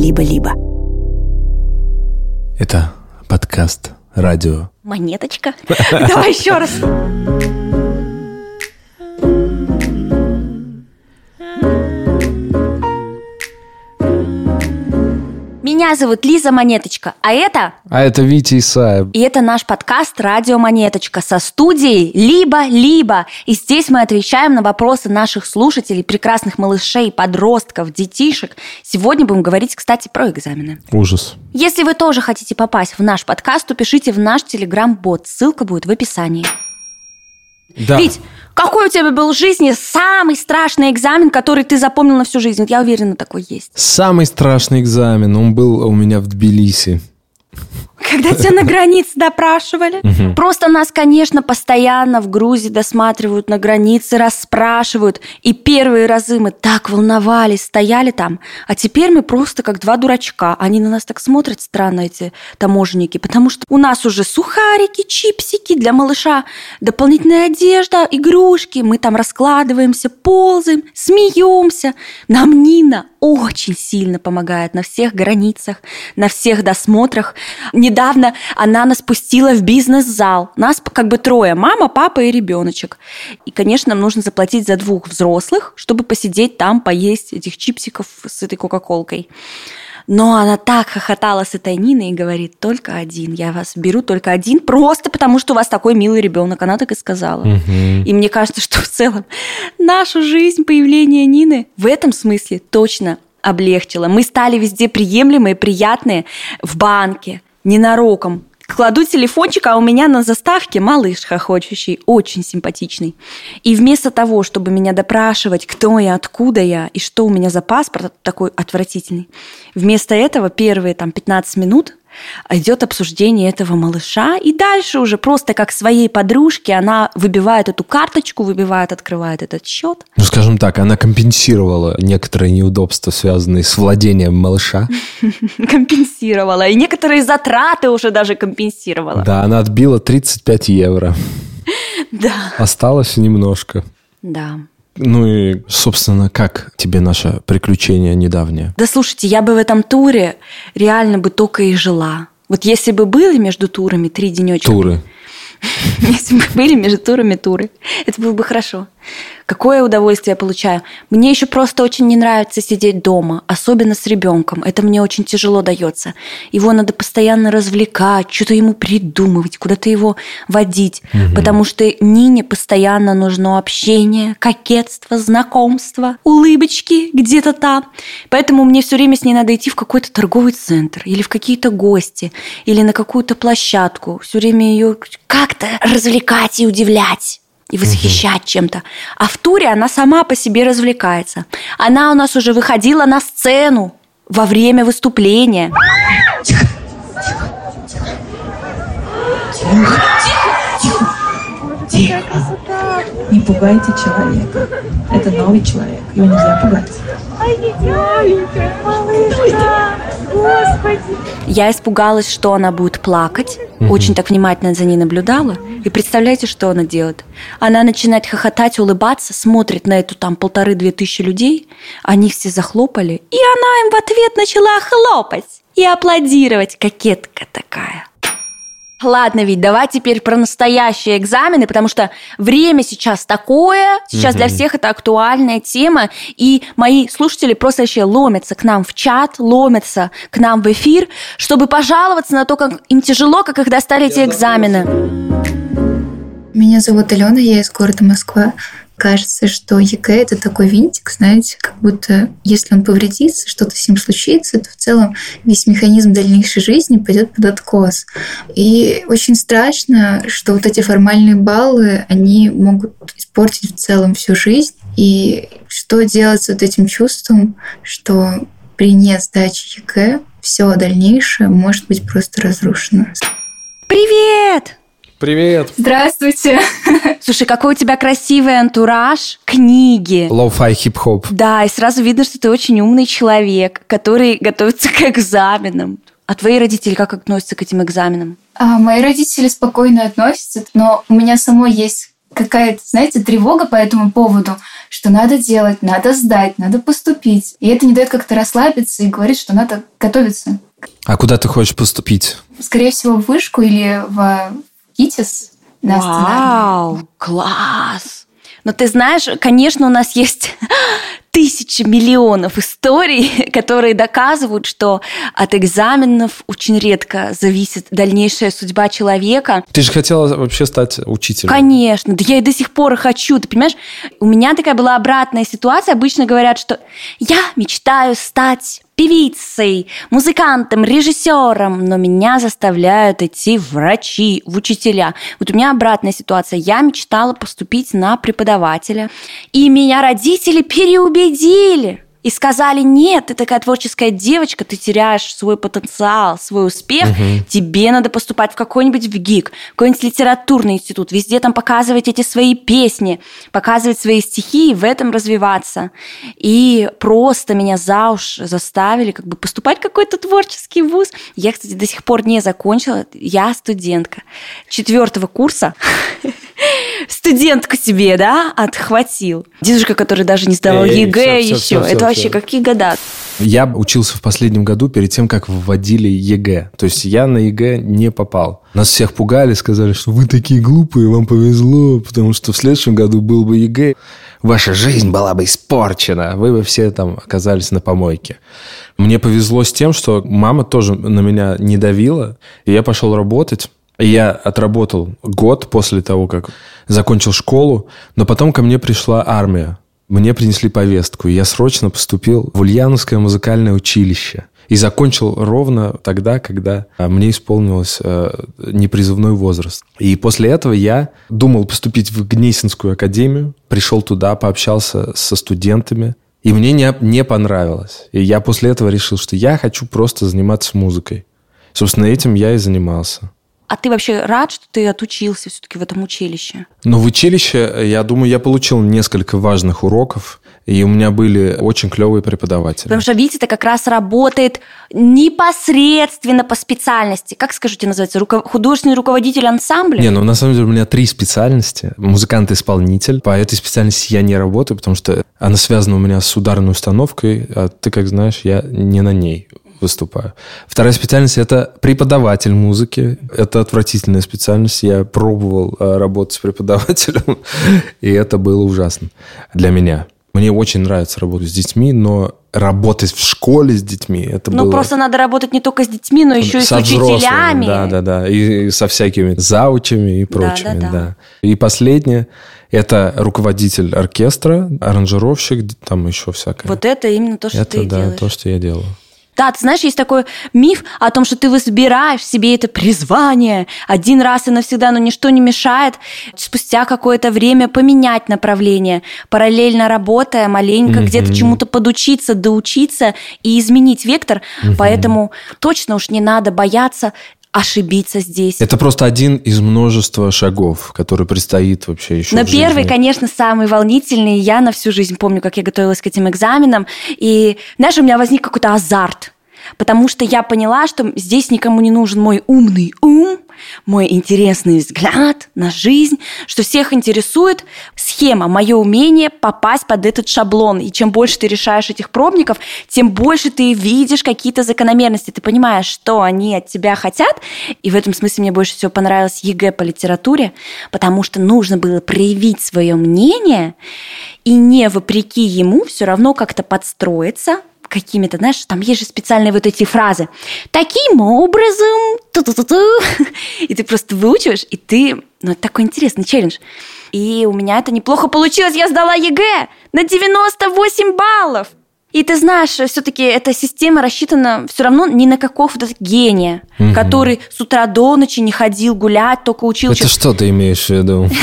либо-либо. Это подкаст радио. Монеточка. Давай еще раз. Меня зовут Лиза Монеточка, а это... А это Витя Исаев. И это наш подкаст «Радио Монеточка» со студией «Либо-либо». И здесь мы отвечаем на вопросы наших слушателей, прекрасных малышей, подростков, детишек. Сегодня будем говорить, кстати, про экзамены. Ужас. Если вы тоже хотите попасть в наш подкаст, то пишите в наш телеграм-бот. Ссылка будет в описании. Да. Вить, какой у тебя был в жизни самый страшный экзамен, который ты запомнил на всю жизнь? Вот Я уверена, такой есть. Самый страшный экзамен, он был у меня в Тбилиси. Когда тебя на границе допрашивали. Просто нас, конечно, постоянно в Грузии досматривают на границе, расспрашивают. И первые разы мы так волновались, стояли там. А теперь мы просто как два дурачка. Они на нас так смотрят странно, эти таможенники. Потому что у нас уже сухарики, чипсики для малыша, дополнительная одежда, игрушки. Мы там раскладываемся, ползаем, смеемся. Нам Нина очень сильно помогает на всех границах, на всех досмотрах. Недавно она нас пустила в бизнес-зал. Нас как бы трое. Мама, папа и ребеночек. И, конечно, нам нужно заплатить за двух взрослых, чтобы посидеть там, поесть этих чипсиков с этой кока-колкой. Но она так хохотала с этой Ниной и говорит, только один, я вас беру только один, просто потому что у вас такой милый ребенок. Она так и сказала. И мне кажется, что в целом нашу жизнь, появление Нины в этом смысле точно облегчило. Мы стали везде приемлемые, приятные в банке, ненароком. Кладу телефончик, а у меня на заставке малыш хохочущий, очень симпатичный. И вместо того, чтобы меня допрашивать, кто я, откуда я и что у меня за паспорт такой отвратительный, вместо этого первые там 15 минут идет обсуждение этого малыша, и дальше уже просто как своей подружке она выбивает эту карточку, выбивает, открывает этот счет. Ну, скажем так, она компенсировала некоторые неудобства, связанные с владением малыша. Компенсировала. И некоторые затраты уже даже компенсировала. Да, она отбила 35 евро. Да. Осталось немножко. Да. Ну и, собственно, как тебе наше приключение недавнее? Да слушайте, я бы в этом туре реально бы только и жила. Вот если бы были между турами три денечка. Туры. Если бы были между турами туры, это было бы хорошо. Какое удовольствие я получаю. Мне еще просто очень не нравится сидеть дома, особенно с ребенком. Это мне очень тяжело дается. Его надо постоянно развлекать, что-то ему придумывать, куда-то его водить. Потому что Нине постоянно нужно общение, кокетство, знакомство, улыбочки где-то там. Поэтому мне все время с ней надо идти в какой-то торговый центр или в какие-то гости, или на какую-то площадку. Все время ее как-то развлекать и удивлять и восхищать чем-то. А в туре она сама по себе развлекается. Она у нас уже выходила на сцену во время выступления. Тихо. Пугайте человека. Это новый человек. Его нельзя пугать. Я испугалась, что она будет плакать. Очень так внимательно за ней наблюдала. И представляете, что она делает? Она начинает хохотать, улыбаться, смотрит на эту там полторы-две тысячи людей. Они все захлопали. И она им в ответ начала хлопать и аплодировать. Кокетка такая. Ладно, ведь давай теперь про настоящие экзамены, потому что время сейчас такое, сейчас для всех это актуальная тема, и мои слушатели просто вообще ломятся к нам в чат, ломятся к нам в эфир, чтобы пожаловаться на то, как им тяжело, как их достали эти экзамены. Меня зовут Алена, я из города Москва. Кажется, что ЕГЭ – это такой винтик, знаете, как будто если он повредится, что-то с ним случится, то в целом весь механизм дальнейшей жизни пойдет под откос. И очень страшно, что вот эти формальные баллы, они могут испортить в целом всю жизнь. И что делать с вот этим чувством, что при несдаче ЕГЭ все дальнейшее может быть просто разрушено. Привет! Привет! Здравствуйте! Слушай, какой у тебя красивый антураж книги. Лоу-фай хип-хоп. Да, и сразу видно, что ты очень умный человек, который готовится к экзаменам. А твои родители как относятся к этим экзаменам? А, мои родители спокойно относятся, но у меня самой есть какая-то, знаете, тревога по этому поводу, что надо делать, надо сдать, надо поступить. И это не дает как-то расслабиться и говорит, что надо готовиться. А куда ты хочешь поступить? Скорее всего, в вышку или в ГИТИС на Вау, класс! Но ты знаешь, конечно, у нас есть тысячи миллионов историй, которые доказывают, что от экзаменов очень редко зависит дальнейшая судьба человека. Ты же хотела вообще стать учителем. Конечно, да я и до сих пор хочу. Ты понимаешь, у меня такая была обратная ситуация. Обычно говорят, что я мечтаю стать певицей, музыкантом, режиссером, но меня заставляют идти в врачи, в учителя. Вот у меня обратная ситуация. Я мечтала поступить на преподавателя, и меня родители переубедили и сказали, нет, ты такая творческая девочка, ты теряешь свой потенциал, свой успех, угу. тебе надо поступать в какой-нибудь в ГИК, какой-нибудь литературный институт, везде там показывать эти свои песни, показывать свои стихи и в этом развиваться. И просто меня за уши заставили как бы поступать в какой-то творческий вуз. Я, кстати, до сих пор не закончила, я студентка четвертого курса. студентку себе, да, отхватил. Дедушка, который даже не сдавал Эй, ЕГЭ все, еще. Все, все, Это вообще какие года? Я учился в последнем году перед тем, как вводили ЕГЭ. То есть я на ЕГЭ не попал. Нас всех пугали, сказали, что вы такие глупые, вам повезло, потому что в следующем году был бы ЕГЭ. Ваша жизнь была бы испорчена. Вы бы все там оказались на помойке. Мне повезло с тем, что мама тоже на меня не давила. И я пошел работать. Я отработал год после того, как закончил школу, но потом ко мне пришла армия. Мне принесли повестку, и я срочно поступил в Ульяновское музыкальное училище. И закончил ровно тогда, когда а, мне исполнилось э, непризывной возраст. И после этого я думал поступить в Гнесинскую академию, пришел туда, пообщался со студентами, и мне не, не понравилось. И я после этого решил, что я хочу просто заниматься музыкой. Собственно, этим я и занимался. А ты вообще рад, что ты отучился все-таки в этом училище? Ну, в училище, я думаю, я получил несколько важных уроков, и у меня были очень клевые преподаватели. Потому что, видите, это как раз работает непосредственно по специальности. Как, скажите, называется? Руко... Художественный руководитель ансамбля? Не, ну, на самом деле, у меня три специальности. Музыкант-исполнитель. По этой специальности я не работаю, потому что она связана у меня с ударной установкой, а ты, как знаешь, я не на ней выступаю. Вторая специальность – это преподаватель музыки. Это отвратительная специальность. Я пробовал э, работать с преподавателем, и это было ужасно для меня. Мне очень нравится работать с детьми, но работать в школе с детьми, это ну, было... просто надо работать не только с детьми, но еще и с учителями. Да, да, да. И, и со всякими заучами и прочими. Да, да, да. да. И последнее – это руководитель оркестра, аранжировщик, там еще всякое. Вот это именно то, что это, ты да, делаешь. то, что я делаю. Да, ты знаешь, есть такой миф о том, что ты выбираешь себе это призвание один раз и навсегда, но ничто не мешает спустя какое-то время поменять направление, параллельно работая, маленько mm-hmm. где-то чему-то подучиться, доучиться и изменить вектор. Mm-hmm. Поэтому точно уж не надо бояться ошибиться здесь. Это просто один из множества шагов, который предстоит вообще еще. Но первый, конечно, самый волнительный. Я на всю жизнь помню, как я готовилась к этим экзаменам. И, знаешь, у меня возник какой-то азарт потому что я поняла, что здесь никому не нужен мой умный ум, мой интересный взгляд на жизнь, что всех интересует схема, мое умение попасть под этот шаблон. И чем больше ты решаешь этих пробников, тем больше ты видишь какие-то закономерности. Ты понимаешь, что они от тебя хотят. И в этом смысле мне больше всего понравилось ЕГЭ по литературе, потому что нужно было проявить свое мнение и не вопреки ему все равно как-то подстроиться, какими-то, знаешь, там есть же специальные вот эти фразы. Таким образом, ту-ту-ту-ту. и ты просто выучиваешь, и ты, ну, это такой интересный челлендж. И у меня это неплохо получилось, я сдала ЕГЭ на 98 баллов. И ты знаешь, все-таки эта система рассчитана все равно не на какого-то гения, угу. который с утра до ночи не ходил гулять, только учился. Это что ты имеешь в виду?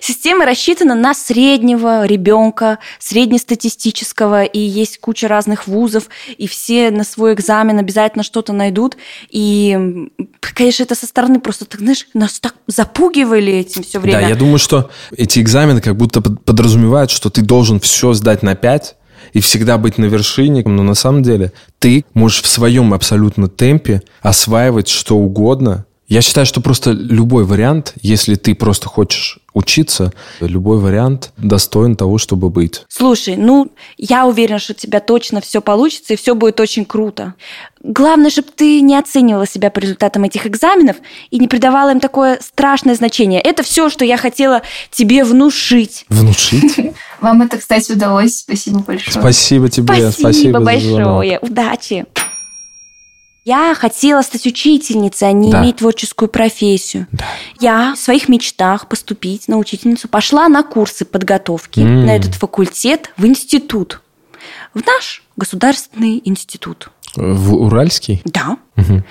Система рассчитана на среднего ребенка, среднестатистического, и есть куча разных вузов, и все на свой экзамен обязательно что-то найдут. И, конечно, это со стороны просто, так, знаешь, нас так запугивали этим все время. Да, я думаю, что эти экзамены как будто подразумевают, что ты должен все сдать на 5, и всегда быть на вершине, но на самом деле ты можешь в своем абсолютно темпе осваивать что угодно, Я считаю, что просто любой вариант, если ты просто хочешь учиться, любой вариант достоин того, чтобы быть. Слушай, ну, я уверена, что у тебя точно все получится, и все будет очень круто. Главное, чтобы ты не оценивала себя по результатам этих экзаменов и не придавала им такое страшное значение. Это все, что я хотела тебе внушить. Внушить? Вам это, кстати, удалось. Спасибо большое. Спасибо тебе. Спасибо, спасибо большое. Удачи. Я хотела стать учительницей, а не да. иметь творческую профессию. Да. Я в своих мечтах поступить на учительницу пошла на курсы подготовки mm. на этот факультет в институт. В наш государственный институт. В Уральский? Да. Угу.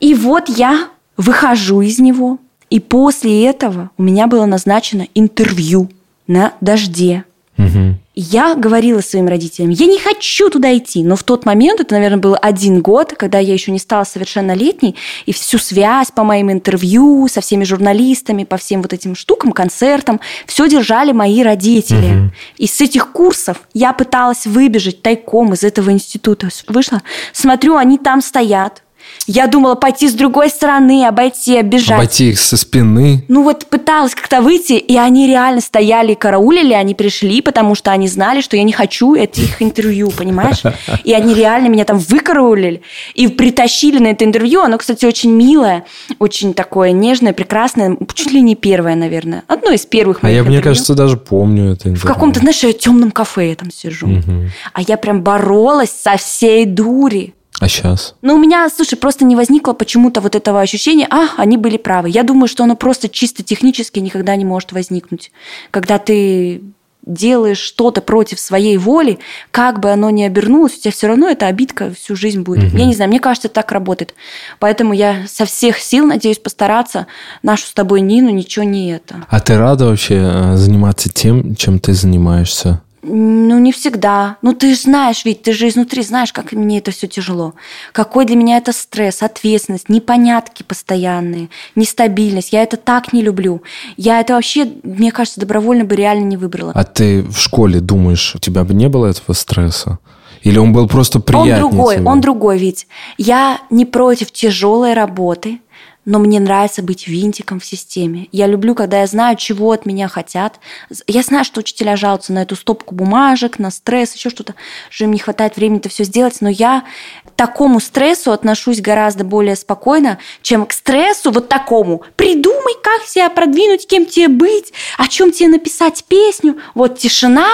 И вот я выхожу из него, и после этого у меня было назначено интервью на дожде. Угу. Я говорила своим родителям, я не хочу туда идти. Но в тот момент, это, наверное, был один год, когда я еще не стала совершеннолетней, и всю связь по моим интервью со всеми журналистами, по всем вот этим штукам, концертам, все держали мои родители. Угу. И с этих курсов я пыталась выбежать тайком из этого института. Вышла, смотрю, они там стоят, я думала пойти с другой стороны, обойти, оббежать. Обойти их со спины. Ну вот пыталась как-то выйти, и они реально стояли и караулили, они пришли, потому что они знали, что я не хочу этих интервью, понимаешь? И они реально меня там выкараулили и притащили на это интервью. Оно, кстати, очень милое, очень такое нежное, прекрасное, чуть ли не первое, наверное. Одно из первых моих А я, интервью. мне кажется, даже помню это интервью. В каком-то, знаешь, темном кафе я там сижу. Угу. А я прям боролась со всей дури. А сейчас? Ну, у меня, слушай, просто не возникло почему-то вот этого ощущения, а, они были правы. Я думаю, что оно просто чисто технически никогда не может возникнуть. Когда ты делаешь что-то против своей воли, как бы оно ни обернулось, у тебя все равно эта обидка всю жизнь будет. Угу. Я не знаю, мне кажется, так работает. Поэтому я со всех сил надеюсь постараться нашу с тобой Нину ничего не это. А ты рада вообще э, заниматься тем, чем ты занимаешься? Ну, не всегда. Ну, ты же знаешь, ведь ты же изнутри знаешь, как мне это все тяжело. Какой для меня это стресс, ответственность, непонятки постоянные, нестабильность. Я это так не люблю. Я это вообще, мне кажется, добровольно бы реально не выбрала. А ты в школе думаешь, у тебя бы не было этого стресса? Или он был просто приятный? Он другой, тебе? он другой ведь. Я не против тяжелой работы, но мне нравится быть винтиком в системе. Я люблю, когда я знаю, чего от меня хотят. Я знаю, что учителя жалуются на эту стопку бумажек, на стресс, еще что-то, что им не хватает времени это все сделать, но я к такому стрессу отношусь гораздо более спокойно, чем к стрессу вот такому. Придумай, как себя продвинуть, кем тебе быть, о чем тебе написать песню. Вот тишина,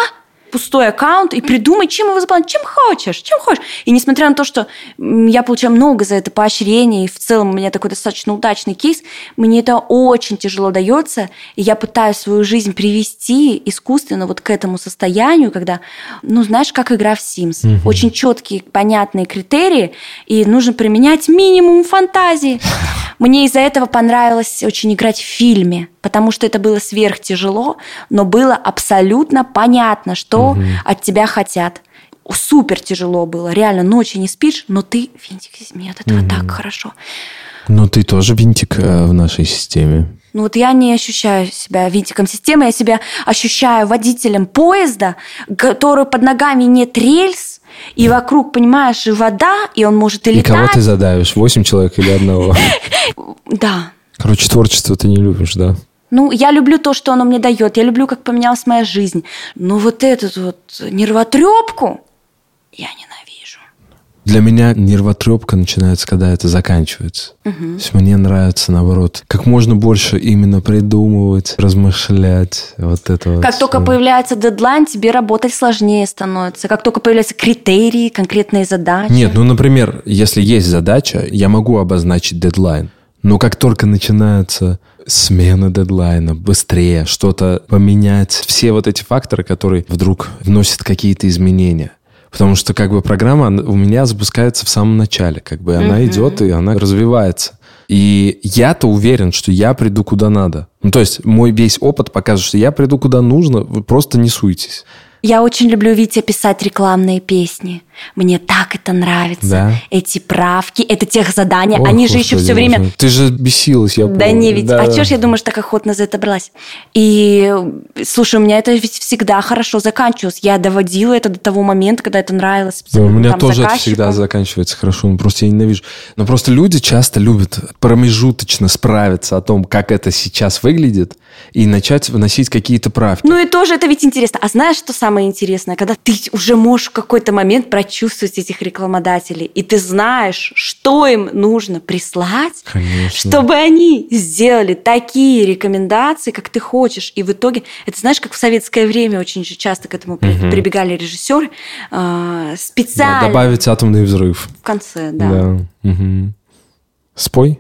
пустой аккаунт и придумай, чем его заполнить, чем хочешь, чем хочешь. И несмотря на то, что я получаю много за это поощрения, и в целом у меня такой достаточно удачный кейс, мне это очень тяжело дается, и я пытаюсь свою жизнь привести искусственно вот к этому состоянию, когда, ну, знаешь, как игра в Sims. Угу. Очень четкие, понятные критерии, и нужно применять минимум фантазии. Мне из-за этого понравилось очень играть в фильме, потому что это было сверхтяжело, но было абсолютно понятно, что угу. от тебя хотят. Супер тяжело было, реально ночи не спишь, но ты винтик меня, от этого угу. так хорошо. Но ты тоже винтик э, в нашей системе. Ну вот я не ощущаю себя винтиком системы, я себя ощущаю водителем поезда, который под ногами нет рельс, и вокруг, понимаешь, вода, и он может и летать. И кого ты задавишь? Восемь человек или одного? Да. Короче, творчество ты не любишь, да? Ну, я люблю то, что оно мне дает. Я люблю, как поменялась моя жизнь. Но вот эту вот нервотрепку я ненавижу. Для меня нервотрепка начинается, когда это заканчивается. Угу. То есть мне нравится, наоборот, как можно больше именно придумывать, размышлять. Вот это вот Как все. только появляется дедлайн, тебе работать сложнее становится. Как только появляются критерии, конкретные задачи. Нет, ну, например, если есть задача, я могу обозначить дедлайн. Но как только начинается смена дедлайна, быстрее, что-то поменять, все вот эти факторы, которые вдруг вносят какие-то изменения – Потому что как бы программа у меня запускается в самом начале. Как бы она mm-hmm. идет и она развивается. И я-то уверен, что я приду куда надо. Ну, то есть мой весь опыт показывает, что я приду куда нужно, вы просто не суйтесь. Я очень люблю, Витя, писать рекламные песни. Мне так это нравится. Да? Эти правки, это тех задания. Ох, Они же еще все время... боже. Ты же бесилась, я Да помню. не, ведь, Да. а чё ж я думаю, что так охотно за это бралась? И, слушай, у меня это ведь всегда хорошо заканчивалось. Я доводила это до того момента, когда это нравилось. Да, у меня там, тоже это заказчику. всегда заканчивается хорошо, ну просто я ненавижу. Но просто люди часто любят промежуточно справиться о том, как это сейчас выглядит, и начать вносить какие-то правки. Ну и тоже это ведь интересно. А знаешь, что самое интересное? Когда ты уже можешь в какой-то момент прочувствовать этих рекламодателей, и ты знаешь, что им нужно прислать, Конечно. чтобы они сделали такие рекомендации, как ты хочешь. И в итоге, это знаешь, как в советское время очень же часто к этому Мгм. прибегали режиссеры, Да, специально добавить атомный взрыв. в конце, да. Да. Мгм. Спой.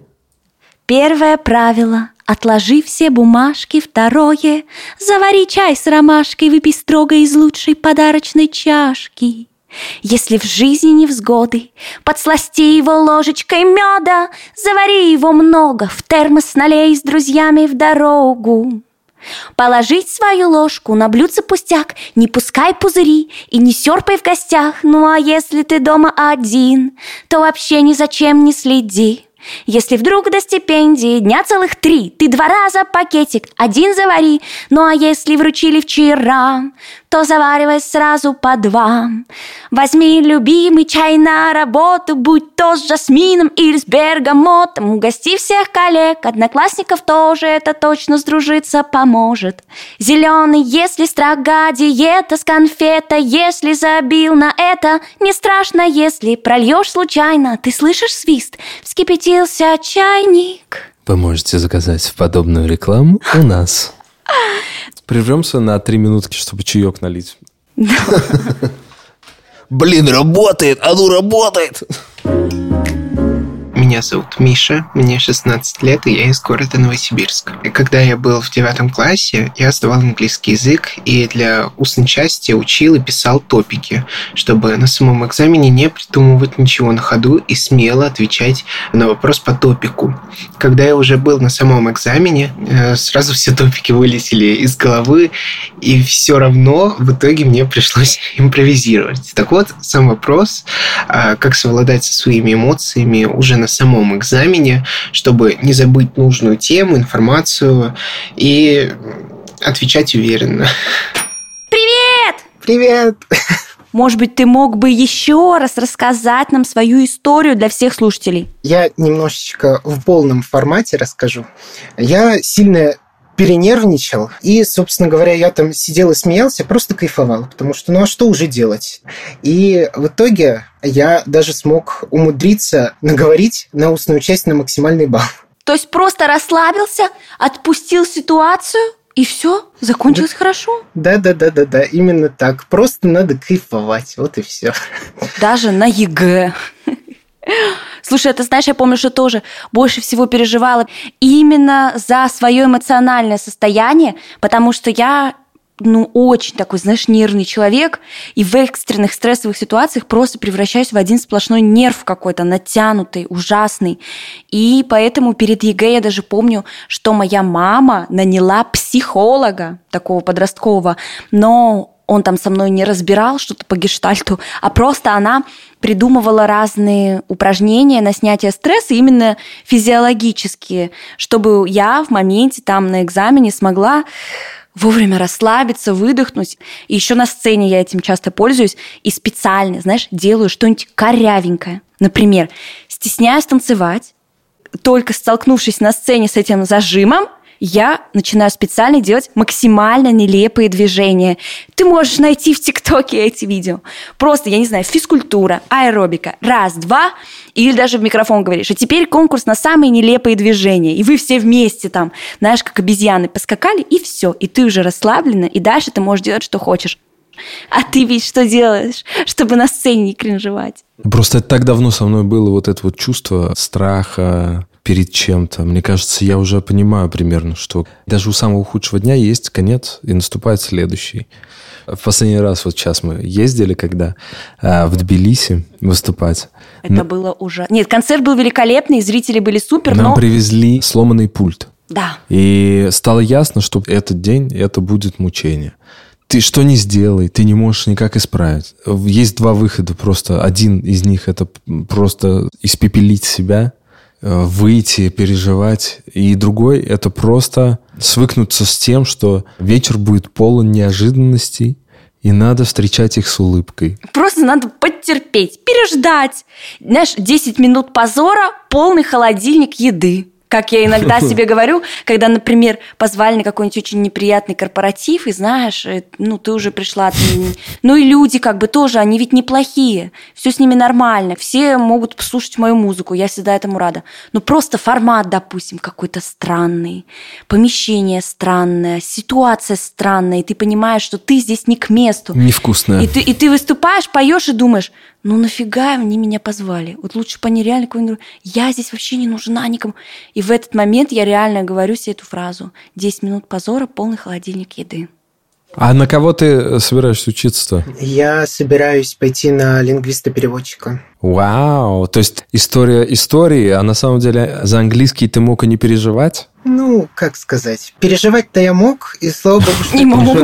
Первое правило – отложи все бумажки. Второе – завари чай с ромашкой, выпей строго из лучшей подарочной чашки. Если в жизни невзгоды, подсласти его ложечкой меда, завари его много, в термос налей с друзьями в дорогу. Положить свою ложку на блюдце пустяк, не пускай пузыри и не серпай в гостях. Ну а если ты дома один, то вообще ни зачем не следи. Если вдруг до стипендии дня целых три, ты два раза пакетик один завари. Ну а если вручили вчера, то заваривай сразу по два. Возьми любимый чай на работу, будь то с жасмином или с бергамотом. Угости всех коллег, одноклассников тоже, это точно сдружиться поможет. Зеленый, если строга диета с конфета, если забил на это, не страшно, если прольешь случайно. Ты слышишь свист? Вскипятился чайник. Вы можете заказать подобную рекламу у нас. Прервемся на три минутки, чтобы чаек налить. Блин, работает! А ну работает! Меня зовут Миша, мне 16 лет, и я из города Новосибирск. И когда я был в девятом классе, я сдавал английский язык, и для устной части учил и писал топики, чтобы на самом экзамене не придумывать ничего на ходу и смело отвечать на вопрос по топику. Когда я уже был на самом экзамене, э, сразу все топики вылетели из головы, и все равно в итоге мне пришлось импровизировать. Так вот, сам вопрос, а, как совладать со своими эмоциями уже на самом экзамене, чтобы не забыть нужную тему, информацию и отвечать уверенно. Привет! Привет! Может быть, ты мог бы еще раз рассказать нам свою историю для всех слушателей? Я немножечко в полном формате расскажу. Я сильно перенервничал, и, собственно говоря, я там сидел и смеялся, просто кайфовал, потому что, ну а что уже делать? И в итоге я даже смог умудриться наговорить на устную часть на максимальный балл. То есть просто расслабился, отпустил ситуацию, и все, закончилось хорошо. Да-да-да-да-да, именно так. Просто надо кайфовать, вот и все. Даже на ЕГЭ. Слушай, это знаешь, я помню, что тоже больше всего переживала именно за свое эмоциональное состояние, потому что я ну, очень такой, знаешь, нервный человек, и в экстренных стрессовых ситуациях просто превращаюсь в один сплошной нерв какой-то, натянутый, ужасный. И поэтому перед ЕГЭ я даже помню, что моя мама наняла психолога такого подросткового, но он там со мной не разбирал что-то по гештальту, а просто она придумывала разные упражнения на снятие стресса, именно физиологические, чтобы я в моменте там на экзамене смогла вовремя расслабиться, выдохнуть. И еще на сцене я этим часто пользуюсь и специально, знаешь, делаю что-нибудь корявенькое. Например, стесняюсь танцевать, только столкнувшись на сцене с этим зажимом, я начинаю специально делать максимально нелепые движения. Ты можешь найти в ТикТоке эти видео. Просто, я не знаю, физкультура, аэробика. Раз, два. Или даже в микрофон говоришь. А теперь конкурс на самые нелепые движения. И вы все вместе там, знаешь, как обезьяны поскакали, и все. И ты уже расслаблена, и дальше ты можешь делать, что хочешь. А ты ведь что делаешь, чтобы на сцене не кринжевать? Просто это так давно со мной было вот это вот чувство страха перед чем-то. Мне кажется, я уже понимаю примерно, что даже у самого худшего дня есть конец, и наступает следующий. В последний раз вот сейчас мы ездили, когда а, в Тбилиси выступать. Это Н- было уже... Нет, концерт был великолепный, зрители были супер, Нам но... привезли сломанный пульт. Да. И стало ясно, что этот день, это будет мучение. ты что не сделай, ты не можешь никак исправить. Есть два выхода просто. Один из них это просто испепелить себя, э, выйти, переживать. И другой это просто свыкнуться с тем, что вечер будет полон неожиданностей, и надо встречать их с улыбкой. Просто надо потерпеть, переждать. Знаешь, 10 минут позора, полный холодильник еды как я иногда себе говорю, когда, например, позвали на какой-нибудь очень неприятный корпоратив, и знаешь, э, ну, ты уже пришла, ты... ну и люди как бы тоже, они ведь неплохие, все с ними нормально, все могут послушать мою музыку, я всегда этому рада. Но просто формат, допустим, какой-то странный, помещение странное, ситуация странная, и ты понимаешь, что ты здесь не к месту. Невкусная. И ты, и ты выступаешь, поешь и думаешь, ну нафига они меня позвали? Вот лучше бы они реально какой-нибудь... Я здесь вообще не нужна никому. И в этот момент я реально говорю себе эту фразу. 10 минут позора, полный холодильник еды. А на кого ты собираешься учиться-то? Я собираюсь пойти на лингвиста-переводчика. Вау! То есть история истории, а на самом деле за английский ты мог и не переживать? Ну, как сказать, переживать-то я мог, и слава богу, что Не могу.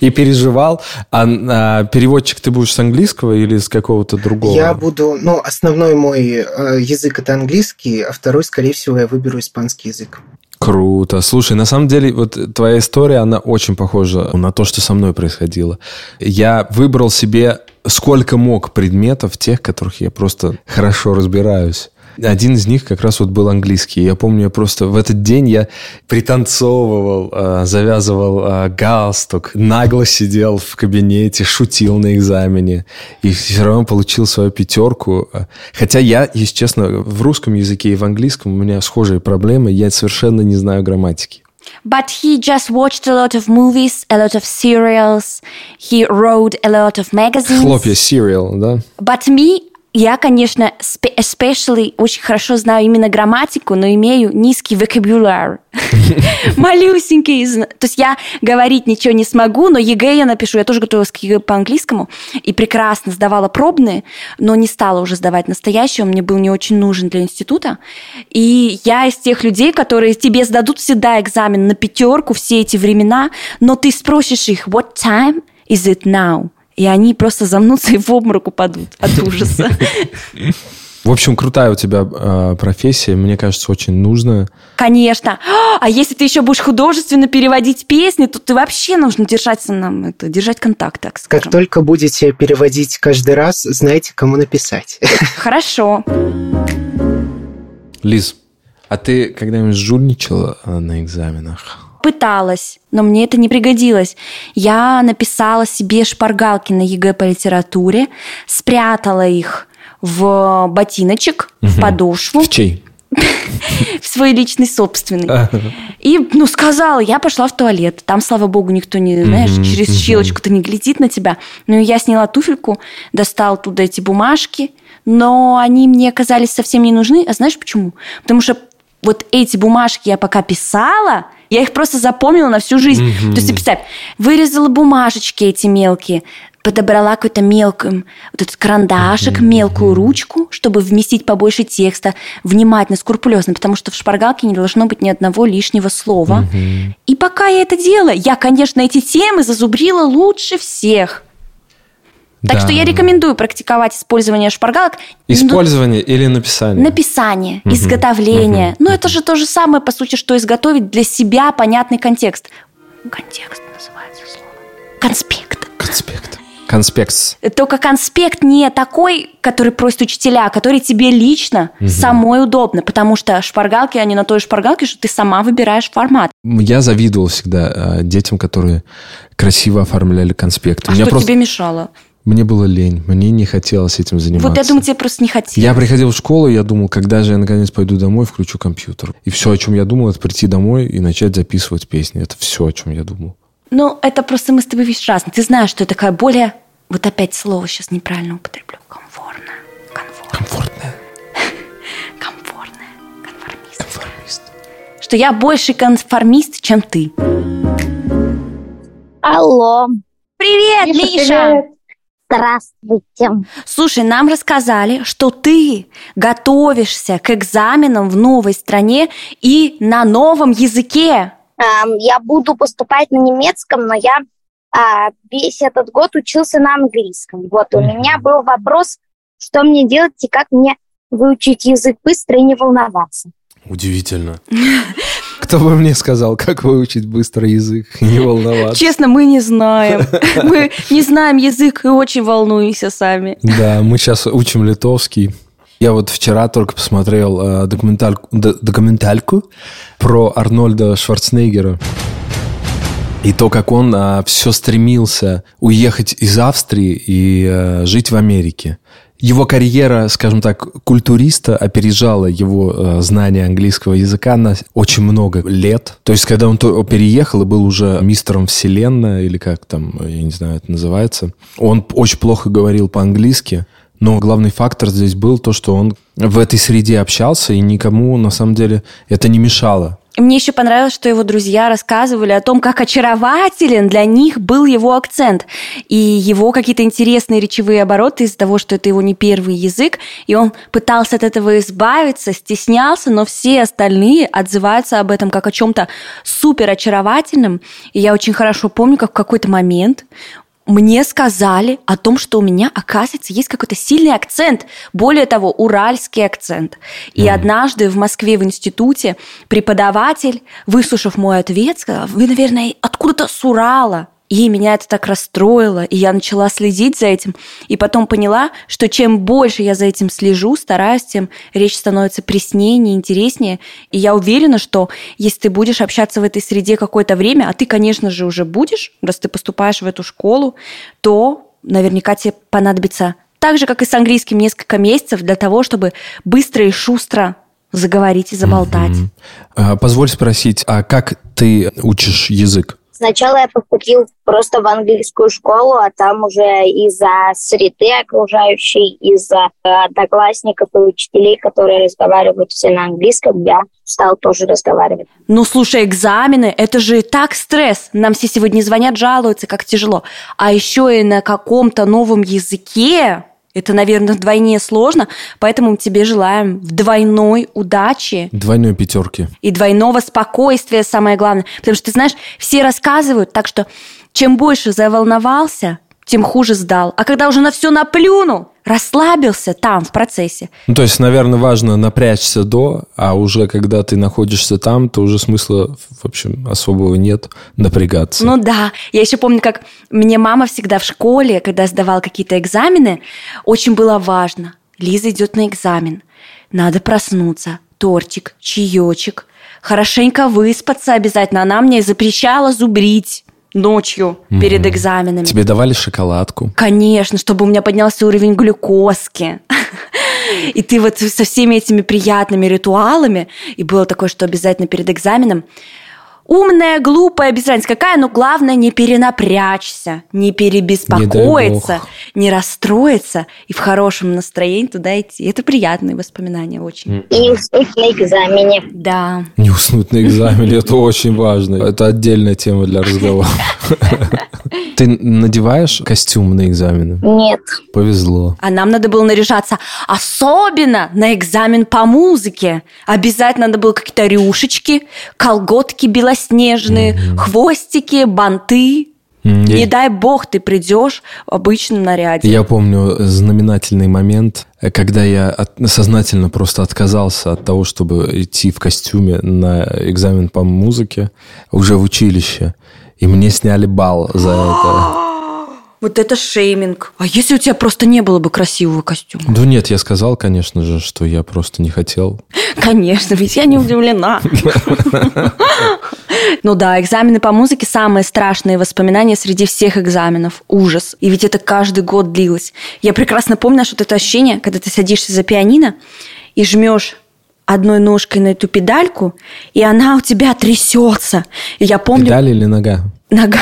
И переживал. А, а переводчик ты будешь с английского или с какого-то другого? Я буду, ну, основной мой э, язык это английский, а второй, скорее всего, я выберу испанский язык. Круто. Слушай, на самом деле, вот твоя история, она очень похожа на то, что со мной происходило. Я выбрал себе сколько мог предметов, тех, которых я просто хорошо разбираюсь. Один из них как раз вот был английский. Я помню, я просто в этот день я пританцовывал, а, завязывал а, галстук, нагло сидел в кабинете, шутил на экзамене. И все равно получил свою пятерку. Хотя я, если честно, в русском языке и в английском у меня схожие проблемы. Я совершенно не знаю грамматики. But he just watched a lot of movies, a lot of serials. He wrote a lot of magazines. Хлопья, cereal, да? But me, я, конечно, especially очень хорошо знаю именно грамматику, но имею низкий vocabulary. Малюсенький. То есть я говорить ничего не смогу, но ЕГЭ я напишу. Я тоже готовилась к ЕГЭ по английскому и прекрасно сдавала пробные, но не стала уже сдавать настоящий. Он мне был не очень нужен для института. И я из тех людей, которые тебе сдадут всегда экзамен на пятерку все эти времена, но ты спросишь их, what time is it now? И они просто замнутся и в обморок упадут от ужаса. В общем, крутая у тебя э, профессия, мне кажется, очень нужная. Конечно. А если ты еще будешь художественно переводить песни, то ты вообще нужно держаться нам это, держать контакт, так скажем. Как только будете переводить каждый раз, знаете, кому написать. Хорошо. Лиз, а ты когда-нибудь жульничала на экзаменах? Пыталась, но мне это не пригодилось. Я написала себе шпаргалки на ЕГЭ по литературе, спрятала их в ботиночек, угу. в подошву. В чей? в свой личный собственный. И, ну, сказала, я пошла в туалет. Там, слава богу, никто не, знаешь, через щелочку-то не глядит на тебя. Ну, я сняла туфельку, достала туда эти бумажки, но они мне оказались совсем не нужны. А знаешь почему? Потому что вот эти бумажки я пока писала, я их просто запомнила на всю жизнь. Mm-hmm. То есть, представь, вырезала бумажечки эти мелкие, подобрала какой-то мелкий вот этот карандашик, mm-hmm. мелкую ручку, чтобы вместить побольше текста, внимательно, скрупулезно, потому что в шпаргалке не должно быть ни одного лишнего слова. Mm-hmm. И пока я это делала, я, конечно, эти темы зазубрила лучше всех. Так да. что я рекомендую практиковать использование шпаргалок. Использование ну, или написание? Написание, угу. изготовление. Угу. Ну, это же то же самое, по сути, что изготовить для себя понятный контекст. Контекст называется слово. Конспект. Конспект. Конспект. Только конспект не такой, который просят учителя, а который тебе лично угу. самой удобно, потому что шпаргалки, они на той шпаргалке, что ты сама выбираешь формат. Я завидовал всегда э, детям, которые красиво оформляли конспекты. А что просто... тебе мешало? Мне было лень, мне не хотелось этим заниматься. Вот я думаю, тебе просто не хотелось. Я приходил в школу, и я думал, когда же я наконец пойду домой, включу компьютер. И все, о чем я думал, это прийти домой и начать записывать песни. Это все, о чем я думал. Ну, это просто мы с тобой видишь разные. Ты знаешь, что такая более... Вот опять слово сейчас неправильно употреблю. Комфортная. Комфортная. Комфортная. Конформист. Конформист. Что я больше конформист, чем ты. Алло. Привет, Миша. Миша. Привет. Здравствуйте. Слушай, нам рассказали, что ты готовишься к экзаменам в новой стране и на новом языке. Эм, я буду поступать на немецком, но я а, весь этот год учился на английском. Вот у меня был вопрос, что мне делать и как мне выучить язык быстро и не волноваться. Удивительно. Кто бы мне сказал, как выучить быстро язык и не волноваться? Честно, мы не знаем. Мы не знаем язык и очень волнуемся сами. Да, мы сейчас учим литовский. Я вот вчера только посмотрел э, документальку, про Арнольда Шварценеггера. И то, как он а, все стремился уехать из Австрии и а, жить в Америке. Его карьера, скажем так, культуриста опережала его э, знание английского языка на очень много лет. То есть, когда он переехал и был уже мистером вселенной, или как там, я не знаю, это называется, он очень плохо говорил по-английски. Но главный фактор здесь был то, что он в этой среде общался, и никому, на самом деле, это не мешало. Мне еще понравилось, что его друзья рассказывали о том, как очарователен для них был его акцент и его какие-то интересные речевые обороты из-за того, что это его не первый язык, и он пытался от этого избавиться, стеснялся, но все остальные отзываются об этом как о чем-то супер очаровательном. И я очень хорошо помню, как в какой-то момент мне сказали о том, что у меня, оказывается, есть какой-то сильный акцент. Более того, уральский акцент. И однажды в Москве в институте преподаватель, выслушав мой ответ, сказал, вы, наверное, откуда-то с Урала. И меня это так расстроило, и я начала следить за этим. И потом поняла, что чем больше я за этим слежу, стараюсь, тем речь становится преснее, интереснее. И я уверена, что если ты будешь общаться в этой среде какое-то время, а ты, конечно же, уже будешь, раз ты поступаешь в эту школу, то наверняка тебе понадобится так же, как и с английским, несколько месяцев для того, чтобы быстро и шустро заговорить и заболтать. А, Позволь спросить, а как ты учишь язык? Сначала я поступил просто в английскую школу, а там уже из-за среды окружающей, из-за э, одноклассников и учителей, которые разговаривают все на английском, я стал тоже разговаривать. Ну, слушай, экзамены, это же так стресс. Нам все сегодня звонят, жалуются, как тяжело. А еще и на каком-то новом языке. Это, наверное, вдвойне сложно, поэтому мы тебе желаем двойной удачи Двойной пятерки. и двойного спокойствия, самое главное. Потому что, ты знаешь, все рассказывают, так что чем больше заволновался, тем хуже сдал. А когда уже на все наплюнул, расслабился там, в процессе, Ну, то есть, наверное, важно напрячься до, а уже когда ты находишься там, то уже смысла, в общем, особого нет напрягаться. Ну да, я еще помню, как мне мама всегда в школе, когда сдавала какие-то экзамены, очень было важно. Лиза идет на экзамен, надо проснуться, тортик, чаечек, хорошенько выспаться обязательно. Она мне запрещала зубрить ночью перед экзаменами. Тебе давали шоколадку. Конечно, чтобы у меня поднялся уровень глюкозки. И ты вот со всеми этими приятными ритуалами, и было такое, что обязательно перед экзаменом, умная, глупая, без разницы какая, но главное не перенапрячься, не перебеспокоиться, не, расстроиться и в хорошем настроении туда идти. Это приятные воспоминания очень. И не уснуть на экзамене. Да. Не уснуть на экзамене, это очень важно. Это отдельная тема для разговора. Ты надеваешь костюм на экзамены? Нет. Повезло. А нам надо было наряжаться особенно на экзамен по музыке. Обязательно надо было какие-то рюшечки, колготки белоснежные, хвостики, банты. М, Не дай бог ты придешь в обычном наряде. Я помню знаменательный момент, когда я от- сознательно просто отказался от того, чтобы идти в костюме на экзамен по музыке уже в училище. И мне сняли балл за это. Вот это шейминг. А если у тебя просто не было бы красивого костюма? Ну нет, я сказал, конечно же, что я просто не хотел. Конечно, ведь я не удивлена. Ну да, экзамены по музыке самые страшные воспоминания среди всех экзаменов. Ужас. И ведь это каждый год длилось. Я прекрасно помню наше вот это ощущение, когда ты садишься за пианино и жмешь одной ножкой на эту педальку, и она у тебя трясется. И я помню... Педаль или нога? Нога.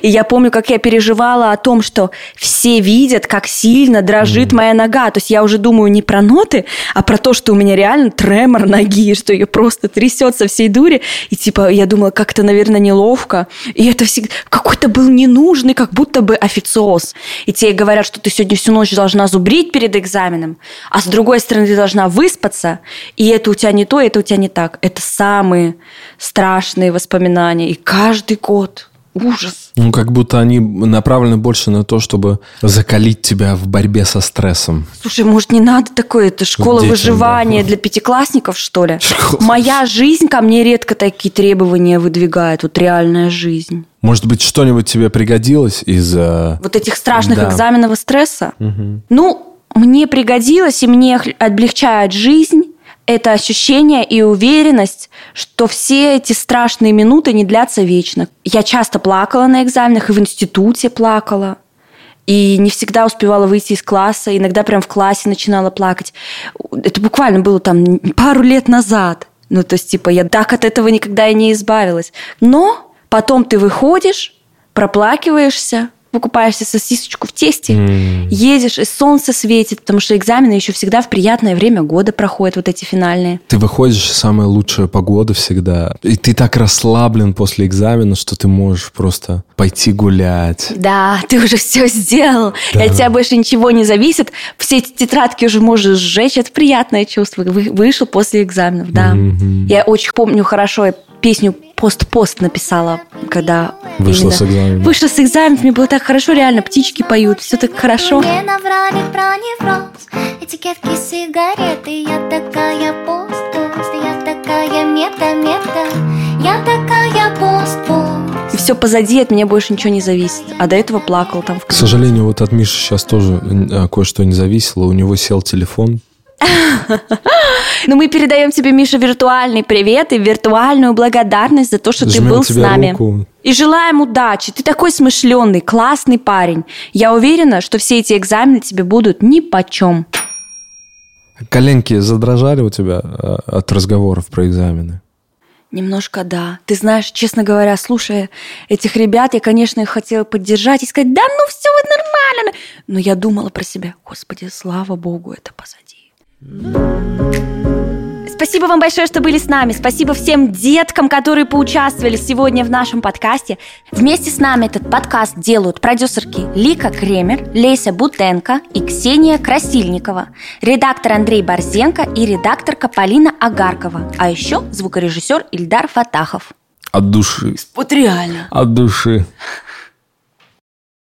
И я помню, как я переживала о том, что все видят, как сильно дрожит моя нога. То есть я уже думаю не про ноты, а про то, что у меня реально тремор ноги, что ее просто трясет со всей дури. И типа я думала, как это, наверное, неловко. И это всегда какой-то был ненужный, как будто бы официоз. И тебе говорят, что ты сегодня всю ночь должна зубрить перед экзаменом, а с другой стороны ты должна выспаться, и это у тебя не то, и это у тебя не так. Это самые страшные воспоминания. И каждый год ужас. Ну, как будто они направлены больше на то, чтобы закалить тебя в борьбе со стрессом. Слушай, может, не надо такое? Это школа Детям, выживания да. для пятиклассников, что ли? Школа. Моя жизнь ко мне редко такие требования выдвигает. Вот реальная жизнь. Может быть, что-нибудь тебе пригодилось из... э, Вот этих страшных Да. экзаменов и стресса. мгм. Ну, мне пригодилось, и мне облегчает жизнь это ощущение и уверенность, что все эти страшные минуты не длятся вечно. Я часто плакала на экзаменах, и в институте плакала. И не всегда успевала выйти из класса, иногда прям в классе начинала плакать. Это буквально было там пару лет назад. Ну, то есть, типа, я так от этого никогда и не избавилась. Но потом ты выходишь, проплакиваешься, покупаешься сосисочку в тесте, М. едешь, и солнце светит, потому что экзамены еще всегда в приятное время года проходят, вот эти финальные. Ты выходишь, самая лучшая погода всегда. И ты так расслаблен после экзамена, что ты можешь просто пойти гулять. Да, ты уже все сделал, и от тебя больше ничего не зависит. Все эти тетрадки уже можешь сжечь, это приятное чувство. Вы- Вышел после экзаменов, да. Мгм. Я очень помню хорошо, я песню «Пост-пост» написала, когда... Вышла именно- с экзаменов. Вышла с экзаменов, мне было так хорошо, реально, птички поют, все так хорошо. Мне наврали про невроз Этикетки сигареты Я такая пост-пост Я такая мета-мета Я такая пост-пост И все позади, от меня больше ничего не зависит. А до этого плакал там в К сожалению, вот от Миши сейчас тоже э, кое-что не зависело. У него сел телефон. Но мы передаем тебе, Миша, виртуальный привет и виртуальную благодарность за то, что Жмем ты был с нами. руку. И желаем удачи. Ты такой смышленый, классный парень. Я уверена, что все эти экзамены тебе будут ни почем. Коленки задрожали у тебя э, от разговоров про экзамены? Немножко да. Ты знаешь, честно говоря, слушая этих ребят, я, конечно, их хотела поддержать и сказать, да ну все нормально. Но я думала про себя, господи, слава богу, это позади. Спасибо вам большое, что были с нами. Спасибо всем деткам, которые поучаствовали сегодня в нашем подкасте. Вместе с нами этот подкаст делают продюсерки Лика Кремер, Леся Бутенко и Ксения Красильникова, редактор Андрей Борзенко и редакторка Полина Агаркова, а еще звукорежиссер Ильдар Фатахов. От души. Вот реально. От души.